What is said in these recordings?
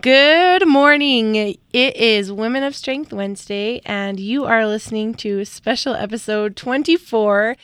Good morning. It is Women of Strength Wednesday, and you are listening to special episode 24.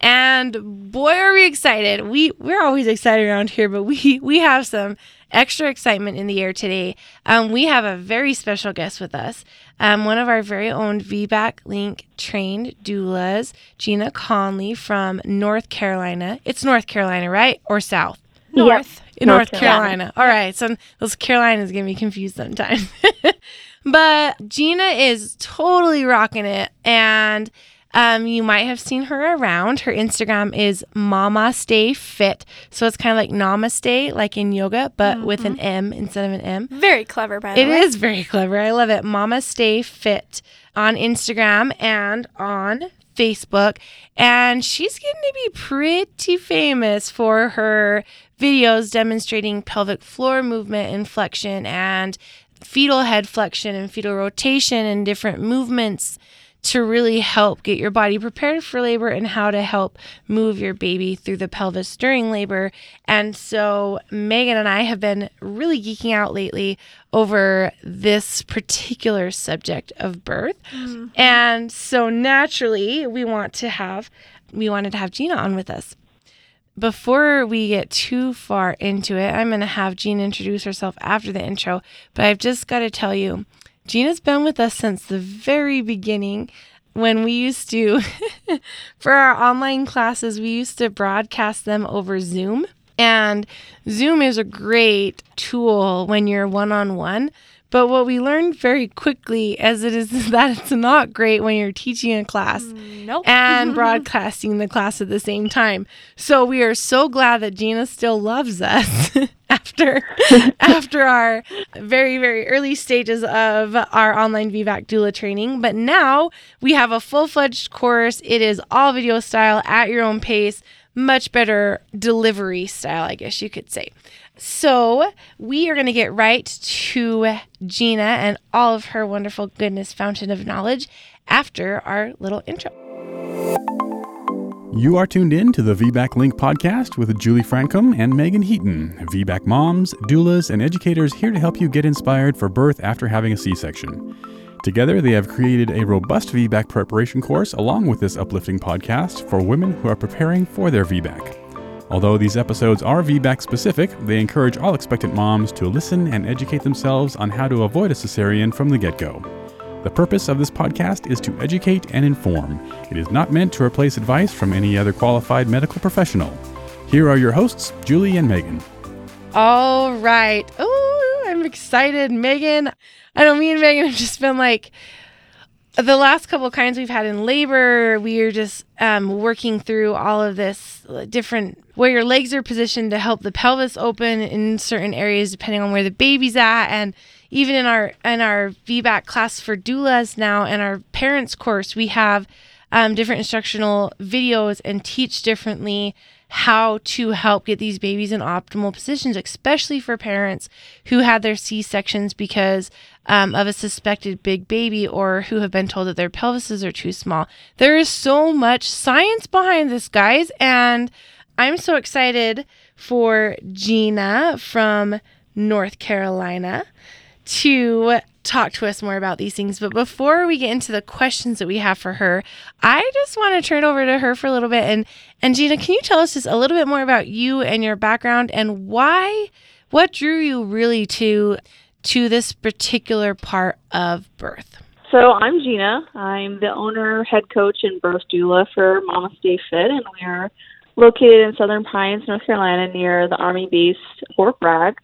And boy, are we excited! We we're always excited around here, but we we have some extra excitement in the air today. Um, we have a very special guest with us, um, one of our very own VBAC Link trained doulas, Gina Conley from North Carolina. It's North Carolina, right, or South? North. In North, North Carolina. Carolina. All right. So those Carolinas get me confused sometimes. but Gina is totally rocking it. And um, you might have seen her around. Her Instagram is Mama Stay Fit. So it's kind of like Namaste, like in yoga, but mm-hmm. with an M instead of an M. Very clever, by the it way. It is very clever. I love it. Mama Stay Fit on Instagram and on Facebook. And she's getting to be pretty famous for her videos demonstrating pelvic floor movement and flexion and fetal head flexion and fetal rotation and different movements to really help get your body prepared for labor and how to help move your baby through the pelvis during labor. And so Megan and I have been really geeking out lately over this particular subject of birth. Mm-hmm. And so naturally, we want to have we wanted to have Gina on with us. Before we get too far into it, I'm going to have Jean introduce herself after the intro, but I've just got to tell you Gina's been with us since the very beginning when we used to, for our online classes, we used to broadcast them over Zoom. And Zoom is a great tool when you're one on one. But what we learned very quickly as it is that it's not great when you're teaching a class nope. and broadcasting the class at the same time. So we are so glad that Gina still loves us after after our very very early stages of our online VBAC doula training. But now we have a full-fledged course. It is all video style at your own pace, much better delivery style, I guess you could say. So, we are going to get right to Gina and all of her wonderful goodness fountain of knowledge after our little intro. You are tuned in to the VBAC Link podcast with Julie Francom and Megan Heaton, VBAC moms, doulas, and educators here to help you get inspired for birth after having a C section. Together, they have created a robust VBAC preparation course along with this uplifting podcast for women who are preparing for their VBAC. Although these episodes are VBAC specific, they encourage all expectant moms to listen and educate themselves on how to avoid a cesarean from the get go. The purpose of this podcast is to educate and inform. It is not meant to replace advice from any other qualified medical professional. Here are your hosts, Julie and Megan. All right. Oh, I'm excited. Megan, I know me and Megan have just been like, the last couple of kinds we've had in labor, we are just um, working through all of this different where your legs are positioned to help the pelvis open in certain areas depending on where the baby's at, and even in our in our VBAC class for doulas now and our parents course, we have um, different instructional videos and teach differently how to help get these babies in optimal positions, especially for parents who had their C sections because um, of a suspected big baby or who have been told that their pelvises are too small. There is so much science behind this, guys, and I'm so excited for Gina from North Carolina to talk to us more about these things. But before we get into the questions that we have for her, I just want to turn over to her for a little bit. And and Gina, can you tell us just a little bit more about you and your background and why what drew you really to to this particular part of birth? So I'm Gina. I'm the owner, head coach, and birth doula for Mama Stay Fit, and we are located in Southern Pines, North Carolina, near the Army base Fort Bragg.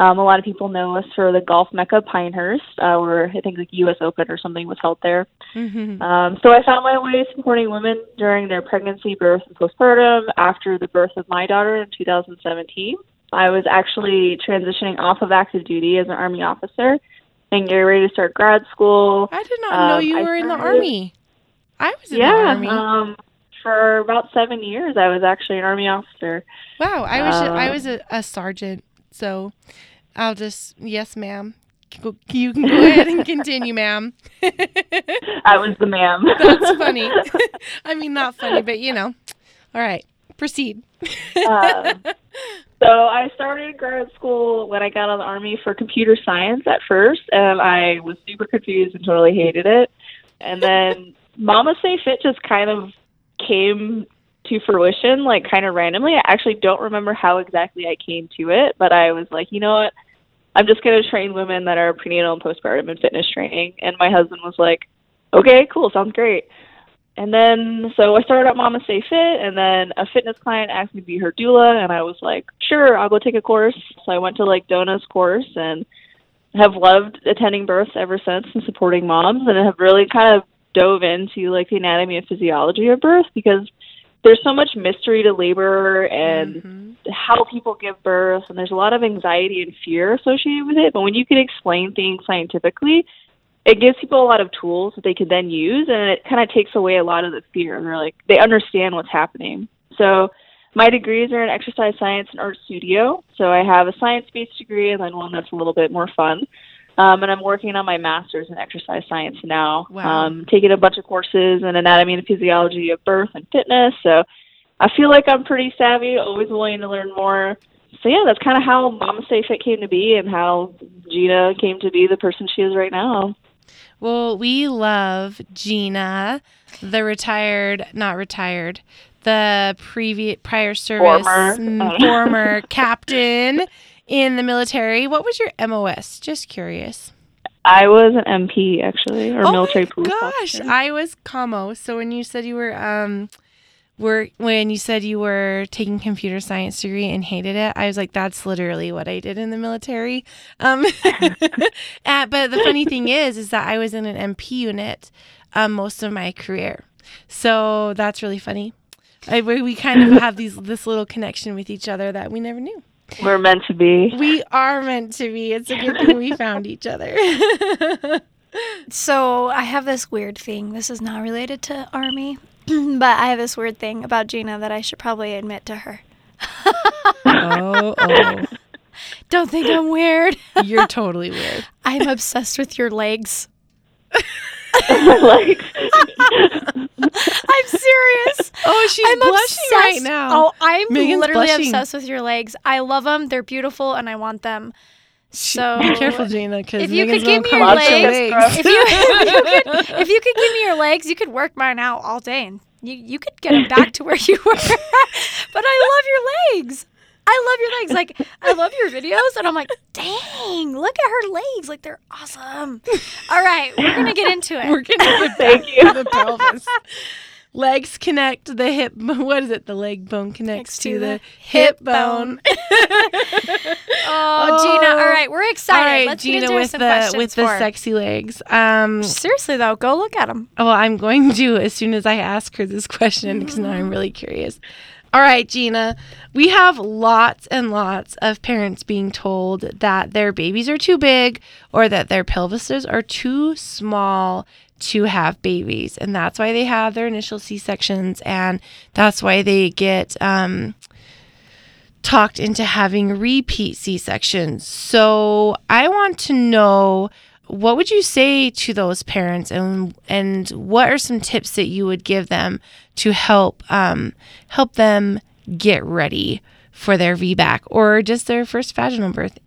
Um, a lot of people know us for the golf mecca Pinehurst, uh, where I think the U.S. Open or something was held there. Mm-hmm. Um, so I found my way supporting women during their pregnancy, birth, and postpartum after the birth of my daughter in 2017. I was actually transitioning off of active duty as an Army officer and getting ready to start grad school. I did not um, know you were in the Army. I was in yeah, the Army. Um, for about seven years, I was actually an Army officer. Wow, I was I um, was a, a sergeant so I'll just, yes, ma'am. You can go ahead and continue, ma'am. I was the ma'am. That's funny. I mean, not funny, but you know. All right, proceed. um, So I started grad school when I got out of the army for computer science at first, and I was super confused and totally hated it. And then Mama Say Fit just kind of came to fruition, like kind of randomly. I actually don't remember how exactly I came to it, but I was like, you know what? I'm just going to train women that are prenatal and postpartum and fitness training. And my husband was like, okay, cool, sounds great. And then, so I started at Mama Stay Fit, and then a fitness client asked me to be her doula, and I was like, sure, I'll go take a course. So I went to like DONA's course and have loved attending births ever since and supporting moms, and have really kind of dove into like the anatomy and physiology of birth because there's so much mystery to labor and Mm-hmm. how people give birth, and there's a lot of anxiety and fear associated with it. But when you can explain things scientifically, it gives people a lot of tools that they can then use and it kind of takes away a lot of the fear and they're like they understand what's happening. So my degrees are in exercise science and art studio. So i have a science based degree and then one that's a little bit more fun. Um, and i'm working on my master's in exercise science now. Wow. um, taking a bunch of courses in anatomy and physiology of birth and fitness. So i feel like i'm pretty savvy always willing to learn more. So yeah that's kind of how mama stay fit came to be and how gina came to be the person she is right now Well, we love Gina, the retired, not retired, the previous prior service Former. former captain in the military. What was your MOS? Just curious. I was an MP actually, or oh military my police gosh, officer. I was Como. So when you said you were um were when you said you were taking computer science degree and hated it, I was like, that's literally what I did in the military. Um, uh, but the funny thing is, is that I was in an MP unit um, most of my career, so that's really funny. I, we, we kind of have these this little connection with each other that we never knew. We're meant to be. We are meant to be. It's a good thing we found each other. So I have this weird thing. This is not related to Army, but I have this weird thing about Gina that I should probably admit to her. oh, oh, Don't think I'm weird. you're totally weird. I'm obsessed with your legs. like, I'm serious. Oh, she's I'm blushing obsessed. right now. Oh, I'm Megan's literally blushing. obsessed with your legs. I love them. They're beautiful, and I want them. So Be careful, Gina, because If you could give me your out legs, if you, if you could if you could give me your legs, you could work mine out all day, and you you could get them back to where you were. but I love your legs. I love your legs. Like I love your videos, and I'm like, dang, look at her legs. Like they're awesome. All right, we're gonna get into it. We're gonna get Thank back you. to the pelvis. Legs connect the hip. What is it? The leg bone connects to, to the, hip hip bone. Oh, Gina. All right, we're excited. All right, Let's Gina with the with the sexy legs. Um, Seriously though, go look at them. oh I'm going to as soon as I ask her this question because now I'm really curious. All right, Gina, we have lots and lots of parents being told that their babies are too big or that their pelvises are too small to have babies. And that's why they have their initial C sections. And that's why they get um, talked into having repeat C sections. So I want to know what would you say to those parents and and what are some tips that you would give them to help um, help them get ready for their VBAC or just their first vaginal birth?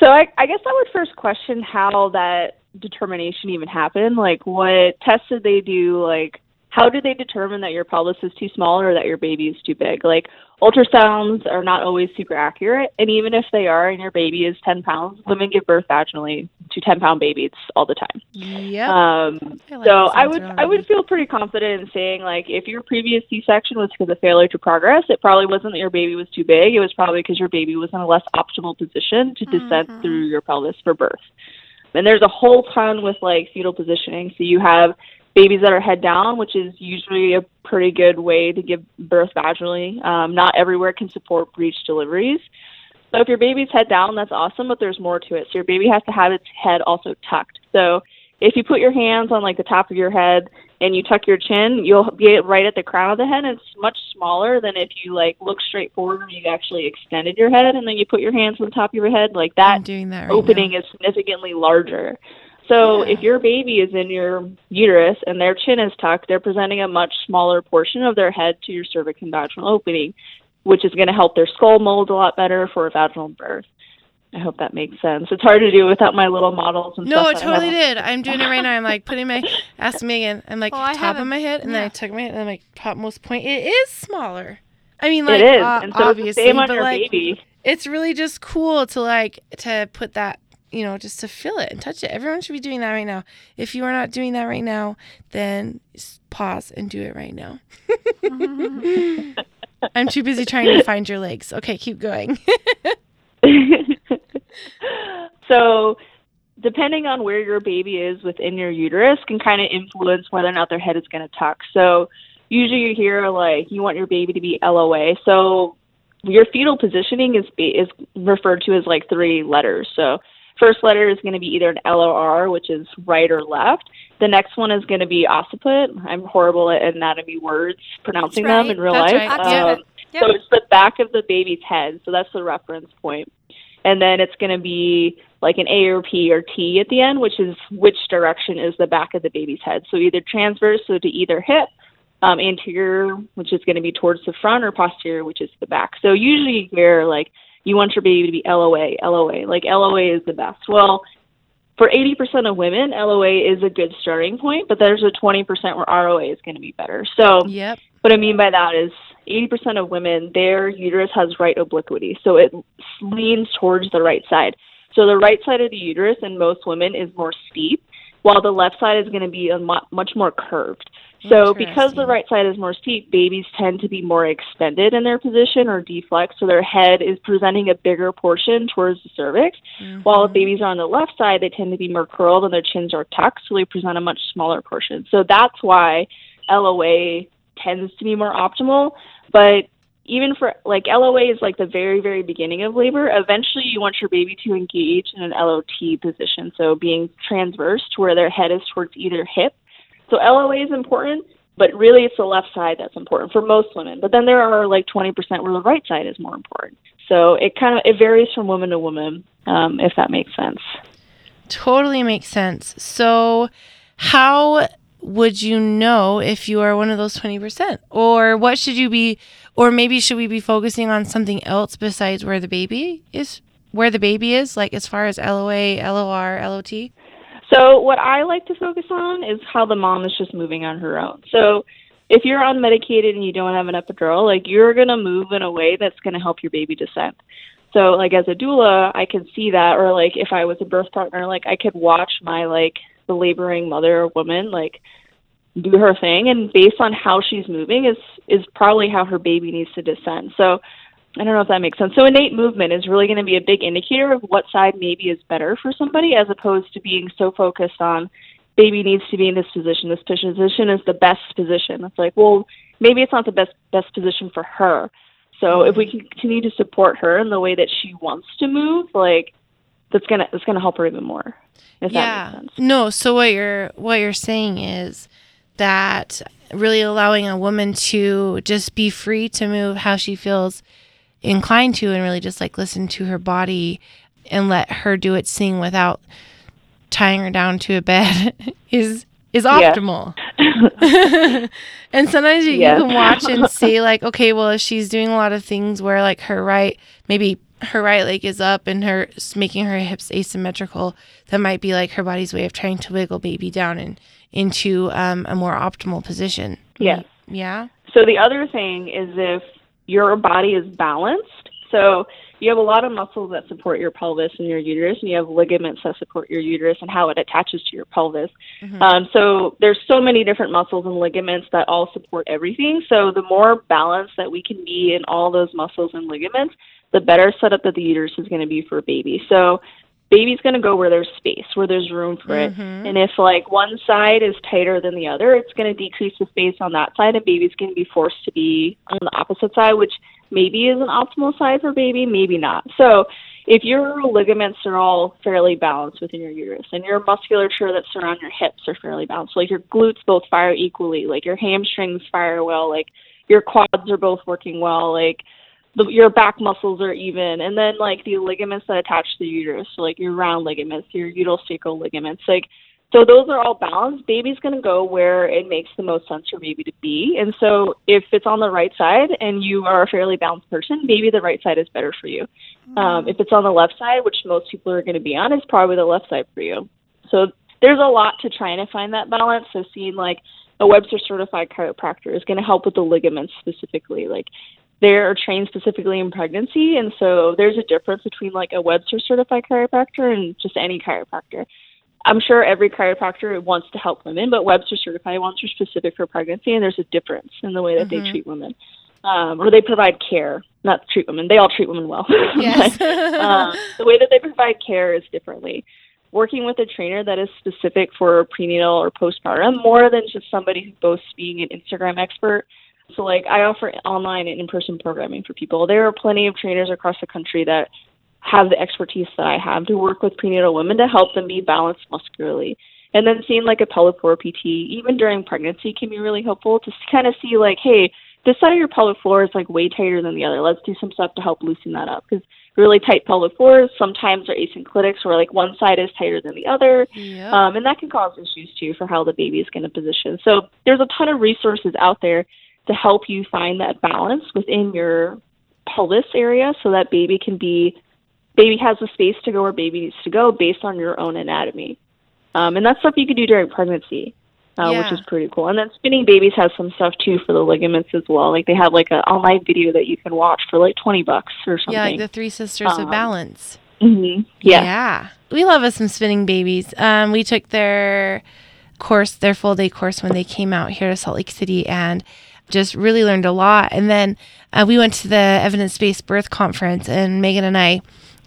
so I, I guess I would first question how that determination even happen? Like, what tests did they do? Like, how do they determine that your pelvis is too small or that your baby is too big? Like, ultrasounds are not always super accurate, and even if they are, and your baby is 10 pounds, women give birth vaginally to 10 pound babies all the time. Yep. Um, I like so I would I would feel pretty confident in saying like if your previous C-section was because of failure to progress, it probably wasn't that your baby was too big. It was probably because your baby was in a less optimal position to descend Mhm. through your pelvis for birth. And there's a whole ton with like fetal positioning. So you have babies that are head down, which is usually a pretty good way to give birth vaginally. Um, not everywhere can support breech deliveries. So if your baby's head down, that's awesome, but there's more to it. So your baby has to have its head also tucked. So if you put your hands on like the top of your head and you tuck your chin, you'll be right at the crown of the head. And it's much smaller than if you like look straight forward and you actually extended your head and then you put your hands on the top of your head like that I'm doing that right opening now. is significantly larger. So Yeah. if your baby is in your uterus and their chin is tucked, they're presenting a much smaller portion of their head to your cervix and vaginal opening. which is going to help their skull mold a lot better for a vaginal birth. I hope that makes sense. It's hard to do without my little models and No, stuff. No, it totally did. I'm doing it right now. I'm like putting my ask Megan. I'm like I top of my head, and then I yeah. took my head, and I'm like topmost point. It is smaller. I mean, like it is, uh, and so it's obviously, the same on but your like baby. it's really just cool to like to put that you know just to feel it and touch it. Everyone should be doing that right now. If you are not doing that right now, then pause and do it right now. I'm too busy trying to find your legs. Okay, keep going. so, depending on where your baby is within your uterus, can kind of influence whether or not their head is going to tuck. So, usually you hear like you want your baby to be LOA. So, your fetal positioning is is referred to as like three letters. So, first letter is going to be either an LOR, which is right or left. The next one is going to be occiput. I'm horrible at anatomy words pronouncing That's them in real That's life. right. Occiput. Um, Yep. So it's the back of the baby's head. So that's the reference point. And then it's going to be like an A or P or T at the end, which is which direction is the back of the baby's head. So either transverse, so to either hip, um, anterior, which is going to be towards the front, or posterior, which is the back. So usually you hear like you want your baby to be LOA, LOA. Like LOA is the best. Well, for 80% of women, LOA is a good starting point, but there's a 20% where ROA is going to be better. So yep. what I mean by that is 80% of women, their uterus has right obliquity. So it leans towards the right side. So the right side of the uterus in most women is more steep, while the left side is going to be a mu- much more curved. So because the right side is more steep, babies tend to be more extended in their position or deflex, so their head is presenting a bigger portion towards the cervix. Mm-hmm. While if babies are on the left side, they tend to be more curled and their chins are tucked, so they present a much smaller portion. So that's why LOA tends to be more optimal. But even for like LOA is like the very, very beginning of labor. Eventually, you want your baby to engage in an LOT position, so being transverse to where their head is towards either hip. So LOA is important, but really it's the left side that's important for most women. But then there are like 20% where the right side is more important. So it kind of it varies from woman to woman, um, if that makes sense. Totally makes sense. So, how would you know if you are one of those 20%? Or what should you be, or maybe should we be focusing on something else besides where the baby is? Where the baby is, like as far as LOA, LOR, LOT? So what I like to focus on is how the mom is just moving on her own. So if you're unmedicated and you don't have an epidural, like you're gonna move in a way that's gonna help your baby descend. So like as a doula, I can see that, or like if I was a birth partner, like I could watch my like the laboring mother or woman like do her thing, and based on how she's moving is is probably how her baby needs to descend. So I don't know if that makes sense. So innate movement is really going to be a big indicator of what side maybe is better for somebody, as opposed to being so focused on baby needs to be in this position. This position is the best position. It's like, well, maybe it's not the best best position for her. So if we can continue to support her in the way that she wants to move, like that's gonna that's gonna help her even more. If that makes sense. No, so what you're what you're saying is that really allowing a woman to just be free to move how she feels inclined to and really just like listen to her body and let her do its thing without tying her down to a bed is is Yeah. optimal. and sometimes you, you can watch and see like okay well if she's doing a lot of things where like her right maybe her right leg is up and her making her hips asymmetrical that might be like her body's way of trying to wiggle baby down and into um, a more optimal position Yes. yeah So the other thing is if your body is balanced. So you have a lot of muscles that support your pelvis and your uterus, and you have ligaments that support your uterus and how it attaches to your pelvis. Um, so there's so many different muscles and ligaments that all support everything. So the more balanced that we can be in all those muscles and ligaments, the better setup that the uterus is going to be for a baby. So baby's going to go where there's space, where there's room for it. And if like one side is tighter than the other, it's going to decrease the space on that side, and baby's going to be forced to be on the opposite side, which maybe is an optimal side for baby, maybe not. So if your ligaments are all fairly balanced within your uterus and your musculature that surround your hips are fairly balanced, like your glutes both fire equally, like your hamstrings fire well, like your quads are both working well, like the, your back muscles are even, and then like the ligaments that attach to the uterus, so like your round ligaments, your uterosacral ligaments, like So those are all balanced. Baby's going to go where it makes the most sense for baby to be. And so if it's on the right side and you are a fairly balanced person, maybe the right side is better for you. Um, if it's on the left side, which most people are going to be on, is probably the left side for you. So there's a lot to trying to find that balance. So seeing like a Webster certified chiropractor is going to help with the ligaments specifically. Like they're trained specifically in pregnancy, and so there's a difference between like a Webster certified chiropractor and just any chiropractor. I'm sure every chiropractor wants to help women, but Webster certified ones are specific for pregnancy, and there's a difference in the way that Mhm. they treat women, um, or they provide care, not treat women. They all treat women well. Yes. um, the way that they provide care is differently. Working with a trainer that is specific for prenatal or postpartum, more than just somebody who boasts being an Instagram expert. So, like, I offer online and in person programming for people. There are plenty of trainers across the country that have the expertise that I have to work with prenatal women to help them be balanced muscularly. And then seeing like a pelvic floor PT, even during pregnancy, can be really helpful to kind of see, like, hey, this side of your pelvic floor is like way tighter than the other. Let's do some stuff to help loosen that up because really tight pelvic floors sometimes are asynclitic, where like one side is tighter than the other, Yep. um, and that can cause issues too for how the baby is going to position. So there's a ton of resources out there to help you find that balance within your pelvis area, so that baby can be baby has the space to go where baby needs to go based on your own anatomy. Um, and that's stuff you can do during pregnancy, uh, Yeah. which is pretty cool. And then Spinning Babies has some stuff too for the ligaments as well. Like they have like an online video that you can watch for like twenty bucks or something. yeah, like the Three Sisters of Um, Balance. hmm Yeah. Yeah. We love us some spinning babies. Um, we took their course, their full day course when they came out here to Salt Lake City and just really learned a lot. And then uh, we went to the evidence based birth conference and Megan and I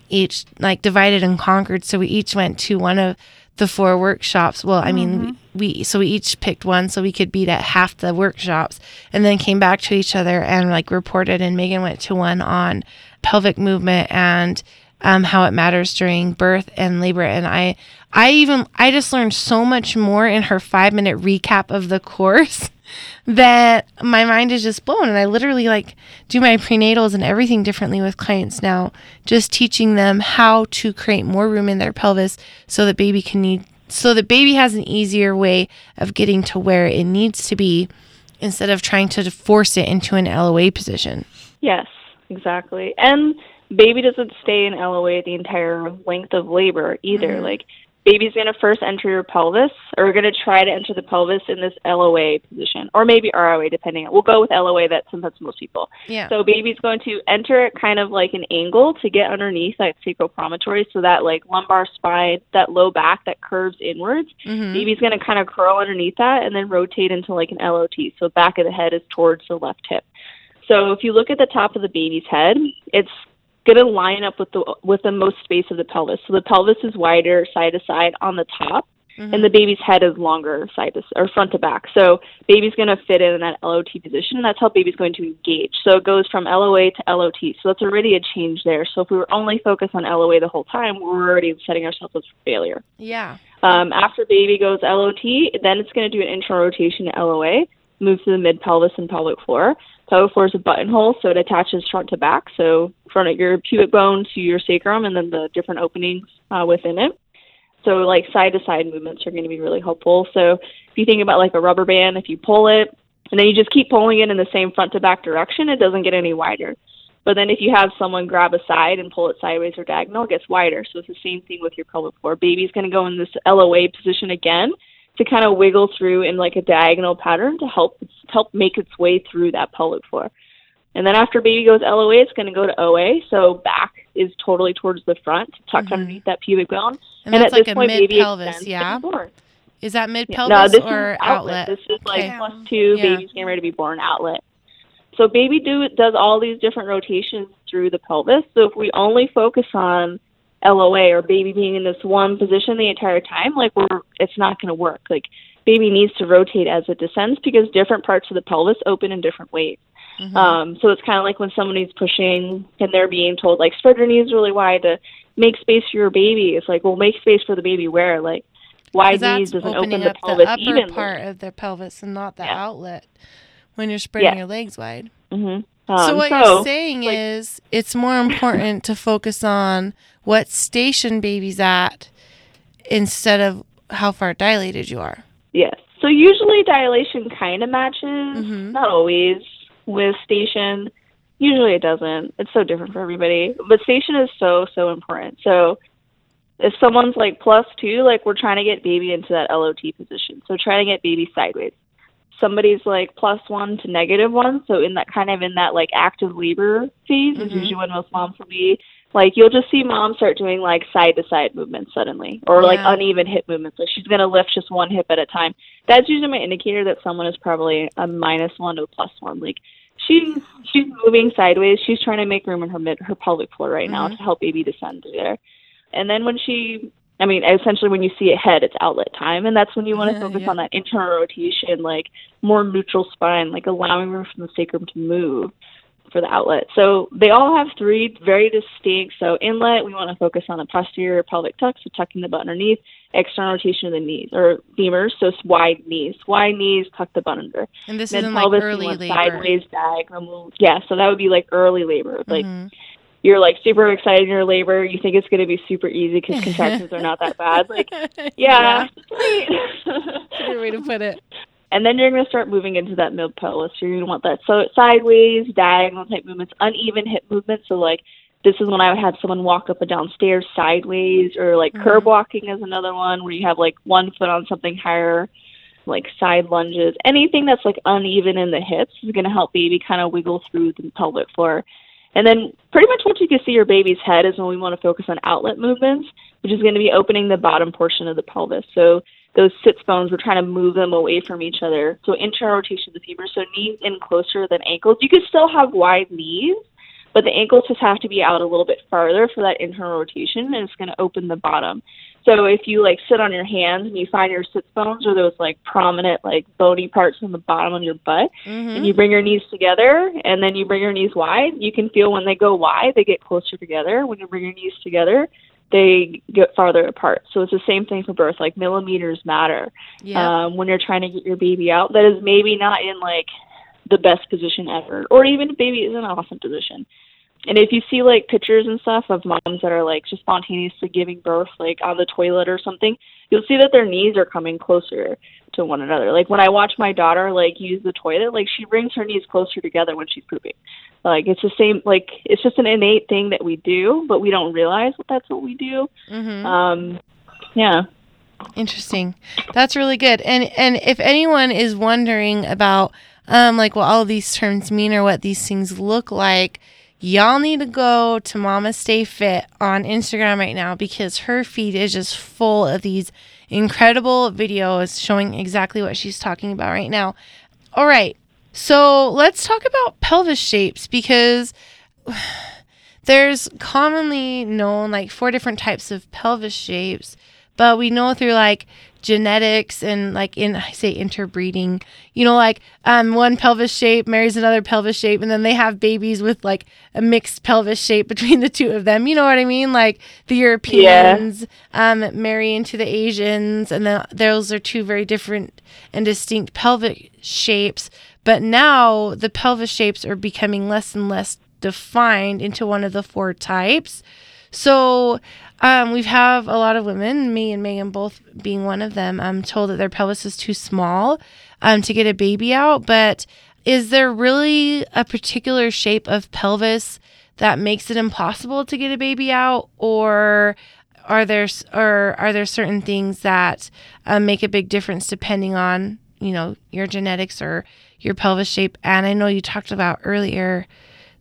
each like divided and conquered. So we each went to one of the four workshops. Well, I mean, we, we so we each picked one so we could be at half the workshops and then came back to each other and like reported. And Megan went to one on pelvic movement and um, how it matters during birth and labor. And I, I even, I just learned so much more in her five minute recap of the course that my mind is just blown. And I literally like do my prenatals and everything differently with clients now, just teaching them how to create more room in their pelvis so that baby can need, so that baby has an easier way of getting to where it needs to be instead of trying to force it into an LOA position. Yes, exactly. And baby doesn't stay in LOA the entire length of labor either. Mhm. Like baby's going to first enter your pelvis or going to try to enter the pelvis in this LOA position or maybe ROA depending on. We'll go with LOA that sometimes most people. Yeah. So baby's going to enter it kind of like an angle to get underneath that sacral promontory so that like lumbar spine, that low back that curves inwards Mhm. Baby's going to kind of curl underneath that and then rotate into like an LOT. So back of the head is towards the left hip. So if you look at the top of the baby's head, it's going to line up with the with the most space of the pelvis. So the pelvis is wider side to side on the top, Mhm. and the baby's head is longer side to or front to back. So baby's going to fit in that LOT position, and that's how baby's going to engage. So it goes from LOA to LOT. So that's already a change there. So if we were only focused on LOA the whole time, we're already setting ourselves up for failure. yeah. Um, after baby goes LOT, then it's going to do an internal rotation to LOA, move to the mid pelvis and pelvic floor. Pelvic floor is a buttonhole, so it attaches front to back, so front of your pubic bone to your sacrum, and then the different openings uh, within it. So like side to side movements are going to be really helpful. So if you think about like a rubber band, if you pull it and then you just keep pulling it in the same front to back direction, it doesn't get any wider. But then if you have someone grab a side and pull it sideways or diagonal, it gets wider. So it's the same thing with your pelvic floor. Baby's going to go in this LOA position again to kind of wiggle through in like a diagonal pattern to help help make its way through that pelvic floor. And then after baby goes LOA, it's going to go to OA. So back is totally towards the front, tucked Mhm. underneath that pubic bone. And, And, that's at like this a point, mid baby pelvis, yeah. Is that mid Yeah. pelvis No, this or is outlet? This is like Okay. plus two. Yeah. Baby's getting ready to be born outlet. So baby do does all these different rotations through the pelvis. So if we only focus on LOA or baby being in this one position the entire time, like we're it's not going to work. Like baby needs to rotate as it descends because different parts of the pelvis open in different ways. Mhm. Um, so it's kind of like when somebody's pushing and they're being told like spread your knees really wide to make space for your baby. It's like well make space for the baby where like wide knees doesn't open the pelvis the upper evenly. part of the pelvis and not the Yeah. outlet when you're spreading Yeah. your legs wide. Mm-hmm. so Um, what so, you're saying like- is it's more important to focus on what station baby's at instead of how far dilated you are. Yes. So usually dilation kind of matches, Mhm. not always, with station. Usually it doesn't. It's so different for everybody. But station is so, so important. So if someone's like plus two, like we're trying to get baby into that LOT position. So trying to get baby sideways. Somebody's like plus one to negative one, so in that kind of in that like active labor phase is Mhm. usually when most moms will be. Like you'll just see moms start doing like side to side movements suddenly, or like uneven hip movements. Like she's gonna lift just one hip at a time. That's usually my indicator that someone is probably a minus one to a plus one. Like she's she's moving sideways. She's trying to make room in her mid her pelvic floor right now Mhm. to help baby descend through there. And then when she I mean, essentially, when you see a head, it's outlet time, and that's when you want to focus Yeah. on that internal rotation, like more neutral spine, like allowing room from the sacrum to move for the outlet. So they all have three very distinct. So inlet, we want to focus on the posterior pelvic tuck, so tucking the butt underneath. External rotation of the knees or femurs, so it's wide knees, wide knees, tuck the butt under. And this is like early labor. sideways diagonal. Yeah, so that would be like early labor, like Mhm. You're like super excited in your labor. You think it's going to be super easy because contractions are not that bad. Like, yeah, a good way to put it. and then you're going to start moving into that mid pelvis. You're going to want that so sideways, diagonal type movements, uneven hip movements. So like this is when I would have someone walk up and down stairs sideways, or like Mhm. curb walking is another one where you have like one foot on something higher, like side lunges. Anything that's like uneven in the hips is going to help baby kind of wiggle through the pelvic floor. And then pretty much once you can see your baby's head is when we want to focus on outlet movements, which is going to be opening the bottom portion of the pelvis. So those sits bones, we're trying to move them away from each other. So internal rotation of the femur, so knees in closer than ankles. You can still have wide knees, but the ankles just have to be out a little bit farther for that internal rotation, and it's going to open the bottom. So if you like sit on your hands and you find your sits bones or those like prominent like bony parts on the bottom of your butt, Mhm. and you bring your knees together and then you bring your knees wide, you can feel when they go wide, they get closer together. When you bring your knees together, they get farther apart. So it's the same thing for birth. Like millimeters matter yeah. um, when you're trying to get your baby out. That is maybe not in like the best position ever, or even if baby is in an awesome position. And if you see like pictures and stuff of moms that are like just spontaneously giving birth, like on the toilet or something, you'll see that their knees are coming closer to one another. Like when I watch my daughter like use the toilet, like she brings her knees closer together when she's pooping. Like it's the same. Like it's just an innate thing that we do, but we don't realize that that's what we do. Mhm. Um, yeah. Interesting. That's really good. And and if anyone is wondering about um like what all these terms mean or what these things look like, y'all need to go to Mama Stay Fit on Instagram right now because her feed is just full of these incredible videos showing exactly what she's talking about right now. All right. So, let's talk about pelvis shapes because there's commonly known like four different types of pelvis shapes but we know through like genetics and like in I say interbreeding, you know, like um one pelvis shape marries another pelvis shape and then they have babies with like a mixed pelvis shape between the two of them. You know what I mean? Like the Europeans um marry into the Asians and then those are two very different and distinct pelvic shapes. But now the pelvis shapes are becoming less and less defined into one of the four types. So um, we have a lot of women, me and Megan both being one of them, um, told that their pelvis is too small um, to get a baby out. But is there really a particular shape of pelvis that makes it impossible to get a baby out, or are there or are there certain things that um, make a big difference depending on you know your genetics or your pelvis shape? And I know you talked about earlier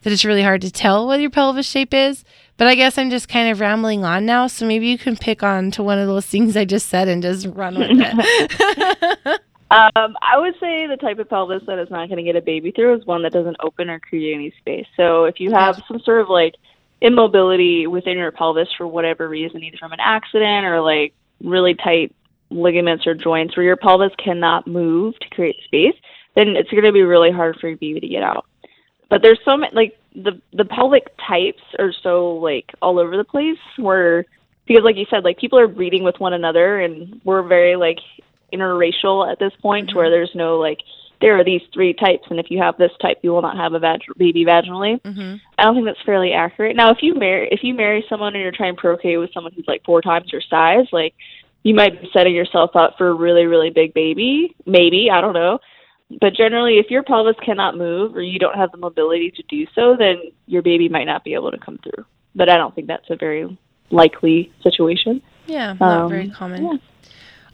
that it's really hard to tell what your pelvis shape is. But I guess I'm just kind of rambling on now, so maybe you can pick on to one of those things I just said and just run with it. Um, I would say the type of pelvis that is not going to get a baby through is one that doesn't open or create any space. So if you have some sort of like immobility within your pelvis for whatever reason, either from an accident or like really tight ligaments or joints where your pelvis cannot move to create space, then it's going to be really hard for your baby to get out. But there's so many like the the pelvic types are so like all over the place where because like you said like people are breeding with one another and we're very like interracial at this point to where there's no like there are these three types and if you have this type you will not have a vag- baby vaginally. Hmm i don't think that's fairly accurate. Now if you marry if you marry someone and you're trying to procreate with someone who's like four times your size like you might be setting yourself up for a really, really big baby. Maybe, I don't know. But generally, if your pelvis cannot move or you don't have the mobility to do so, then your baby might not be able to come through. But I don't think that's a very likely situation. Yeah, not Um, very common. yeah.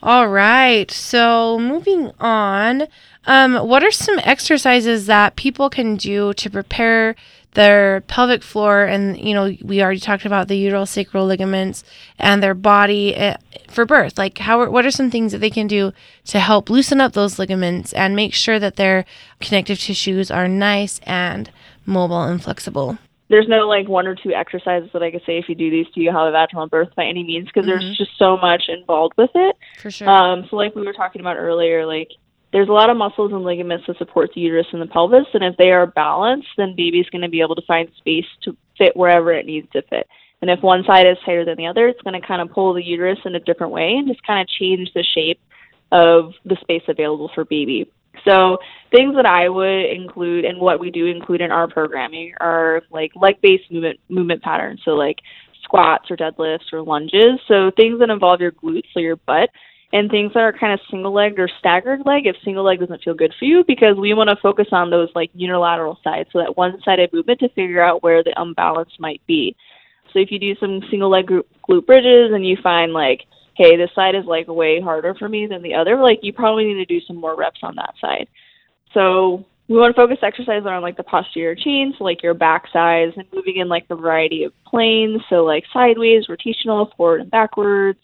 All right. So moving on, um, what are some exercises that people can do to prepare their pelvic floor? And you know, we already talked about the uterosacral ligaments and their body eh, for birth. Like, how? are- What are some things that they can do to help loosen up those ligaments and make sure that their connective tissues are nice and mobile and flexible? there's no like one or two exercises that I could say if you do these, do you have a vaginal birth by any means? Because Mhm. there's just so much involved with it. For sure. Um, so like we were talking about earlier, like there's a lot of muscles and ligaments that support the uterus and the pelvis, and if they are balanced, then baby's going to be able to find space to fit wherever it needs to fit. And if one side is tighter than the other, it's going to kind of pull the uterus in a different way and just kind of change the shape of the space available for baby. So things that I would include and what we do include in our programming are like leg-based movement movement patterns. So like squats or deadlifts or lunges. So things that involve your glutes, so your butt, and things that are kind of single legged or staggered leg if single leg doesn't feel good for you because we want to focus on those like unilateral sides. So that one sided movement to figure out where the imbalance might be. So if you do some single leg glute, bridges and you find like, hey, this side is like way harder for me than the other, like you probably need to do some more reps on that side. So we want to focus exercises on like the posterior chain, so like your back sides and moving in like a variety of planes, so like sideways, rotational, forward and backwards.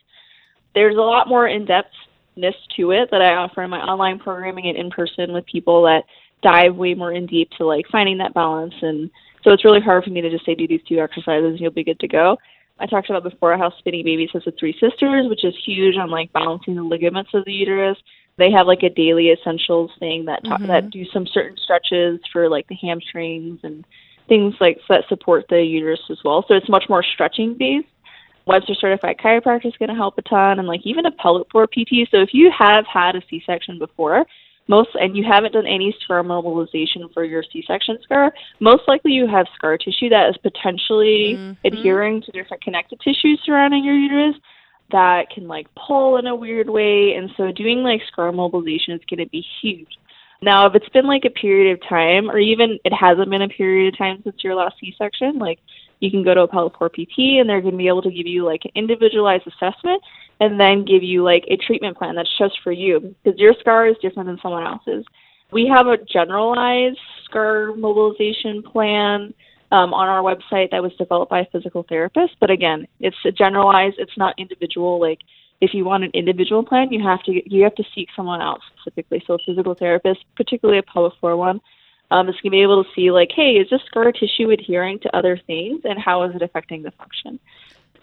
There's a lot more in-depthness to it that I offer in my online programming and in person with people that dive way more in deep to like finding that balance and so it's really hard for me to just say do these two exercises and you'll be good to go. I talked about before how Spinning Babies has the three sisters, which is huge on like balancing the ligaments of the uterus. They have like a daily essentials thing that ta- Mhm. that do some certain stretches for like the hamstrings and things like that support the uterus as well. So it's much more stretching based. Webster certified chiropractor is going to help a ton, and like even a pelvic floor PT. So if you have had a C-section before, most and you haven't done any scar mobilization for your C-section scar, most likely you have scar tissue that is potentially Mhm. adhering to different connective tissues surrounding your uterus that can like pull in a weird way, and so doing like scar mobilization is going to be huge. Now, if it's been like a period of time, or even it hasn't been a period of time since your last C-section, like you can go to a pelvic floor PT and they're going to be able to give you like an individualized assessment and then give you like a treatment plan that's just for you because your scar is different than someone else's. We have a generalized scar mobilization plan um, on our website that was developed by a physical therapist, but again, it's generalized. It's not individual. Like if you want an individual plan, you have to you have to seek someone out specifically. So a physical therapist, particularly a pelvic floor one, um, is going to be able to see like, hey, is this scar tissue adhering to other things, and how is it affecting the function?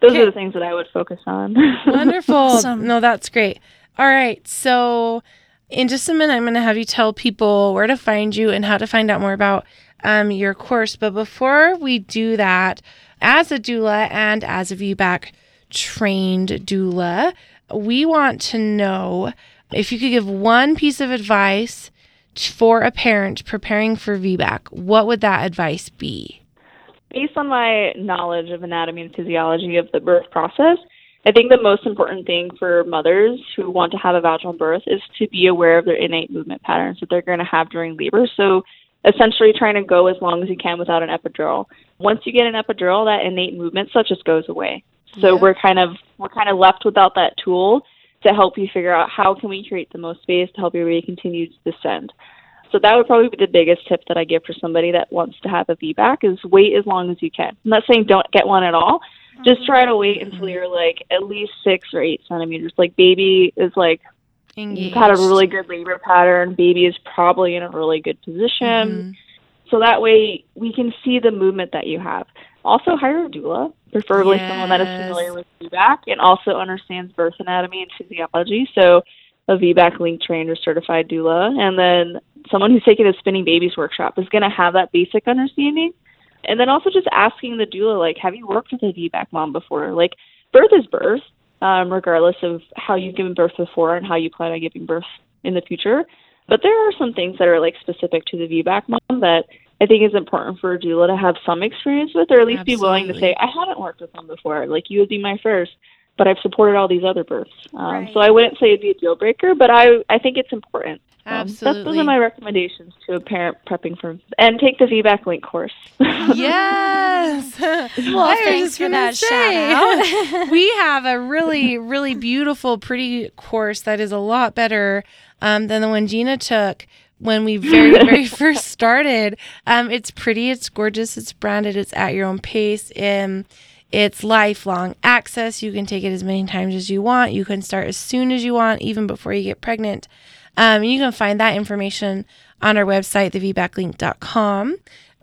Those Okay. are the things that I would focus on. Wonderful. Awesome. No, that's great. All right. So, in just a minute, I'm going to have you tell people where to find you and how to find out more about um, your course. But before we do that, as a doula and as a VBAC trained doula, we want to know if you could give one piece of advice t- for a parent preparing for VBAC, what would that advice be? based on my knowledge of anatomy and physiology of the birth process, I think the most important thing for mothers who want to have a vaginal birth is to be aware of their innate movement patterns that they're going to have during labor. So essentially trying to go as long as you can without an epidural. Once you get an epidural, that innate movement stuff just goes away. So Yeah. we're kind of we're kind of left without that tool to help you figure out how can we create the most space to help your baby continue to descend. So that would probably be the biggest tip that I give for somebody that wants to have a VBAC is wait as long as you can. I'm not saying don't get one at all. Just try to wait until you're like at least six or eight centimeters. Like baby is like Engaged. you've had a really good labor pattern. Baby is probably in a really good position. Mhm. So that way we can see the movement that you have. Also hire a doula, preferably someone that is familiar with VBAC and also understands birth anatomy and physiology. So a VBAC link trained or certified doula. And then someone who's taking a spinning babies workshop is going to have that basic understanding. And then also just asking the doula, like, have you worked with a VBAC mom before? Like, birth is birth, um, regardless of how you've given birth before and how you plan on giving birth in the future. But there are some things that are like specific to the VBAC mom that I think it's important for a doula to have some experience with, or at least be willing to say, I haven't worked with one before. Like, you would be my first. but I've supported all these other births. Um, Right. So I wouldn't say it'd be a deal breaker, but I I think it's important. Um, those are my recommendations to a parent prepping for and take the VBAC link course. yes. Well, I thanks for that say, shout out. we have a really, really beautiful, pretty course that is a lot better um, than the one Gina took when we very, very first started. Um, it's pretty, it's gorgeous, it's branded, it's at your own pace. Um, it's lifelong access. You can take it as many times as you want. You can start as soon as you want, even before you get pregnant. Um, you can find that information on our website, thevbaclink.com.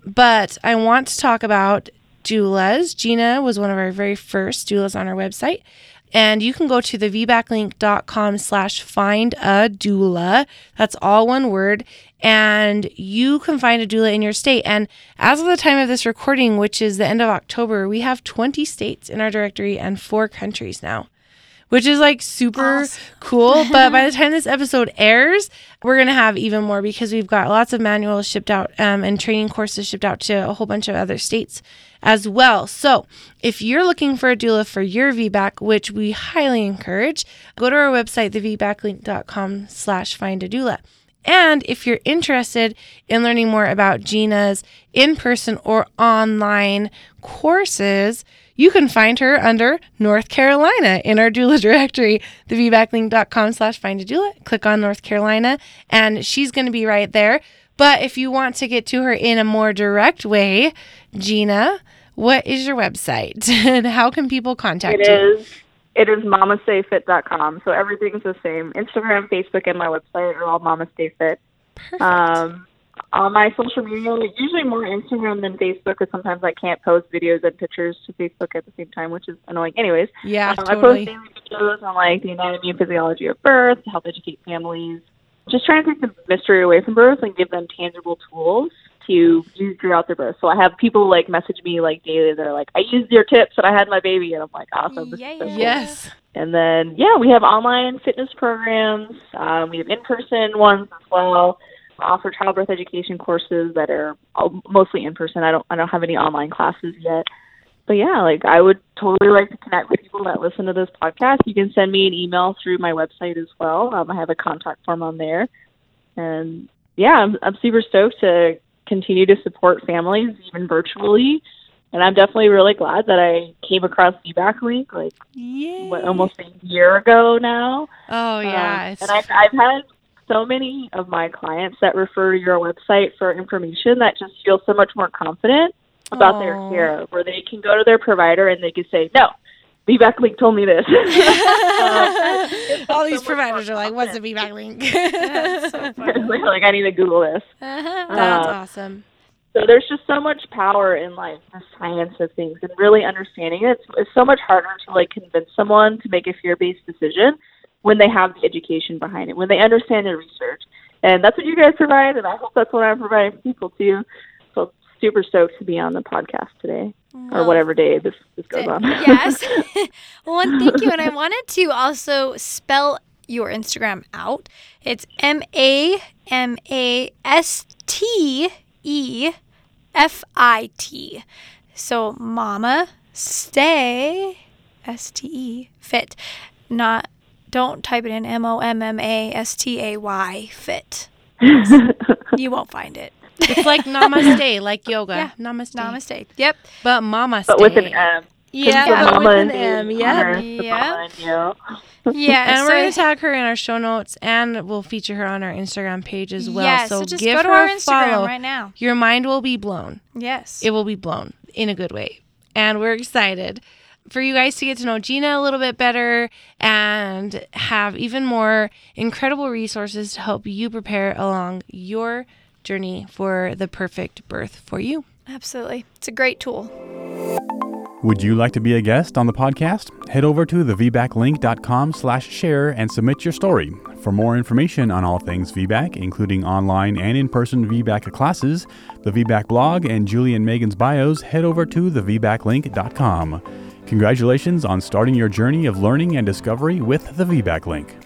But I want to talk about doulas. Gina was one of our very first doulas on our website. And you can go to the vbaclink.com slash find a doula. That's all one word. And you can find a doula in your state. And as of the time of this recording, which is the end of October, we have 20 states in our directory and four countries now which is like super Awesome. cool. But by the time this episode airs, we're going to have even more because we've got lots of manuals shipped out um, and training courses shipped out to a whole bunch of other states as well. So if you're looking for a doula for your VBAC, which we highly encourage, go to our website, thevbaclink.com slash find a doula. And if you're interested in learning more about Gina's in person or online courses, you can find her under North Carolina in our doula directory, thevbaclink.com slash find a doula. Click on North Carolina, and she's going to be right there. But if you want to get to her in a more direct way, Gina, what is your website and how can people contact It you? is. It is mamastefit.com. So everything's the same. Instagram, Facebook, and my website are all Mama Stay Fit. Perfect. Um, on my social media, usually more Instagram than Facebook, because sometimes I can't post videos and pictures to Facebook at the same time, which is annoying. Anyways, yeah, um, I post totally. daily videos on like the anatomy and physiology of birth, to help educate families, just trying to take the mystery away from birth and give them tangible tools to use throughout their birth. So I have people like message me like daily. They're like, "I used your tips and I had my baby," and I'm like, "Awesome!" this so cool." Yes. And then, yeah, we have online fitness programs. Um, we have in-person ones as well. Offer childbirth education courses that are mostly in person. I don't, I don't have any online classes yet. But yeah, like I would totally like to connect with people that listen to this podcast. You can send me an email through my website as well. Um, I have a contact form on there. And yeah, I'm, I'm super stoked to continue to support families even virtually. And I'm definitely really glad that I came across VBAC Link like Yay. what almost a year ago now. Oh, yeah. Um, and I've I've had so many of my clients that refer to your website for information that just feel so much more confident about their care, where they can go to their provider and they can say, "No, VBAC Link told me this." Um, All these providers are like, what's a. VBAC link? So like I need to Google this. Uh-huh. That's Uh, awesome. So there's just so much power in like the science of things and really understanding it. It's, it's so much harder to like convince someone to make a fear-based decision when they have the education behind it, when they understand the research. And that's what you guys provide, and I hope that's what I'm providing for people too. Super stoked to be on the podcast today, or whatever day this, this goes on. yes. well, and thank you. And I wanted to also spell your Instagram out. It's M A M A S T E F I T. So, Mama Stay S T E Fit. Not. Don't type it in M O M M A S T A Y fit. You won't find it. It's like namaste, like yoga. Yeah. Namaste. Namaste. Yep. But mama but with an M. Yeah, So but mama with an and M. you, Yep. honor the Yep. mama and you. Yeah. And so we're going to tag her in our show notes and we'll feature her on our Instagram page as well. Yes, so, so just give go to her our a Instagram follow. right now. Your mind will be blown. Yes. It will be blown in a good way. And we're excited for you guys to get to know Gina a little bit better and have even more incredible resources to help you prepare along your journey for the perfect birth for you. Absolutely. It's a great tool. Would you like to be a guest on the podcast? Head over to thevbaclink.com slash share and submit your story. For more information on all things VBAC, including online and in-person VBAC classes, the VBAC blog, and Julie and Megan's bios, head over to thevbaclink.com. Congratulations on starting your journey of learning and discovery with the VBAC Link.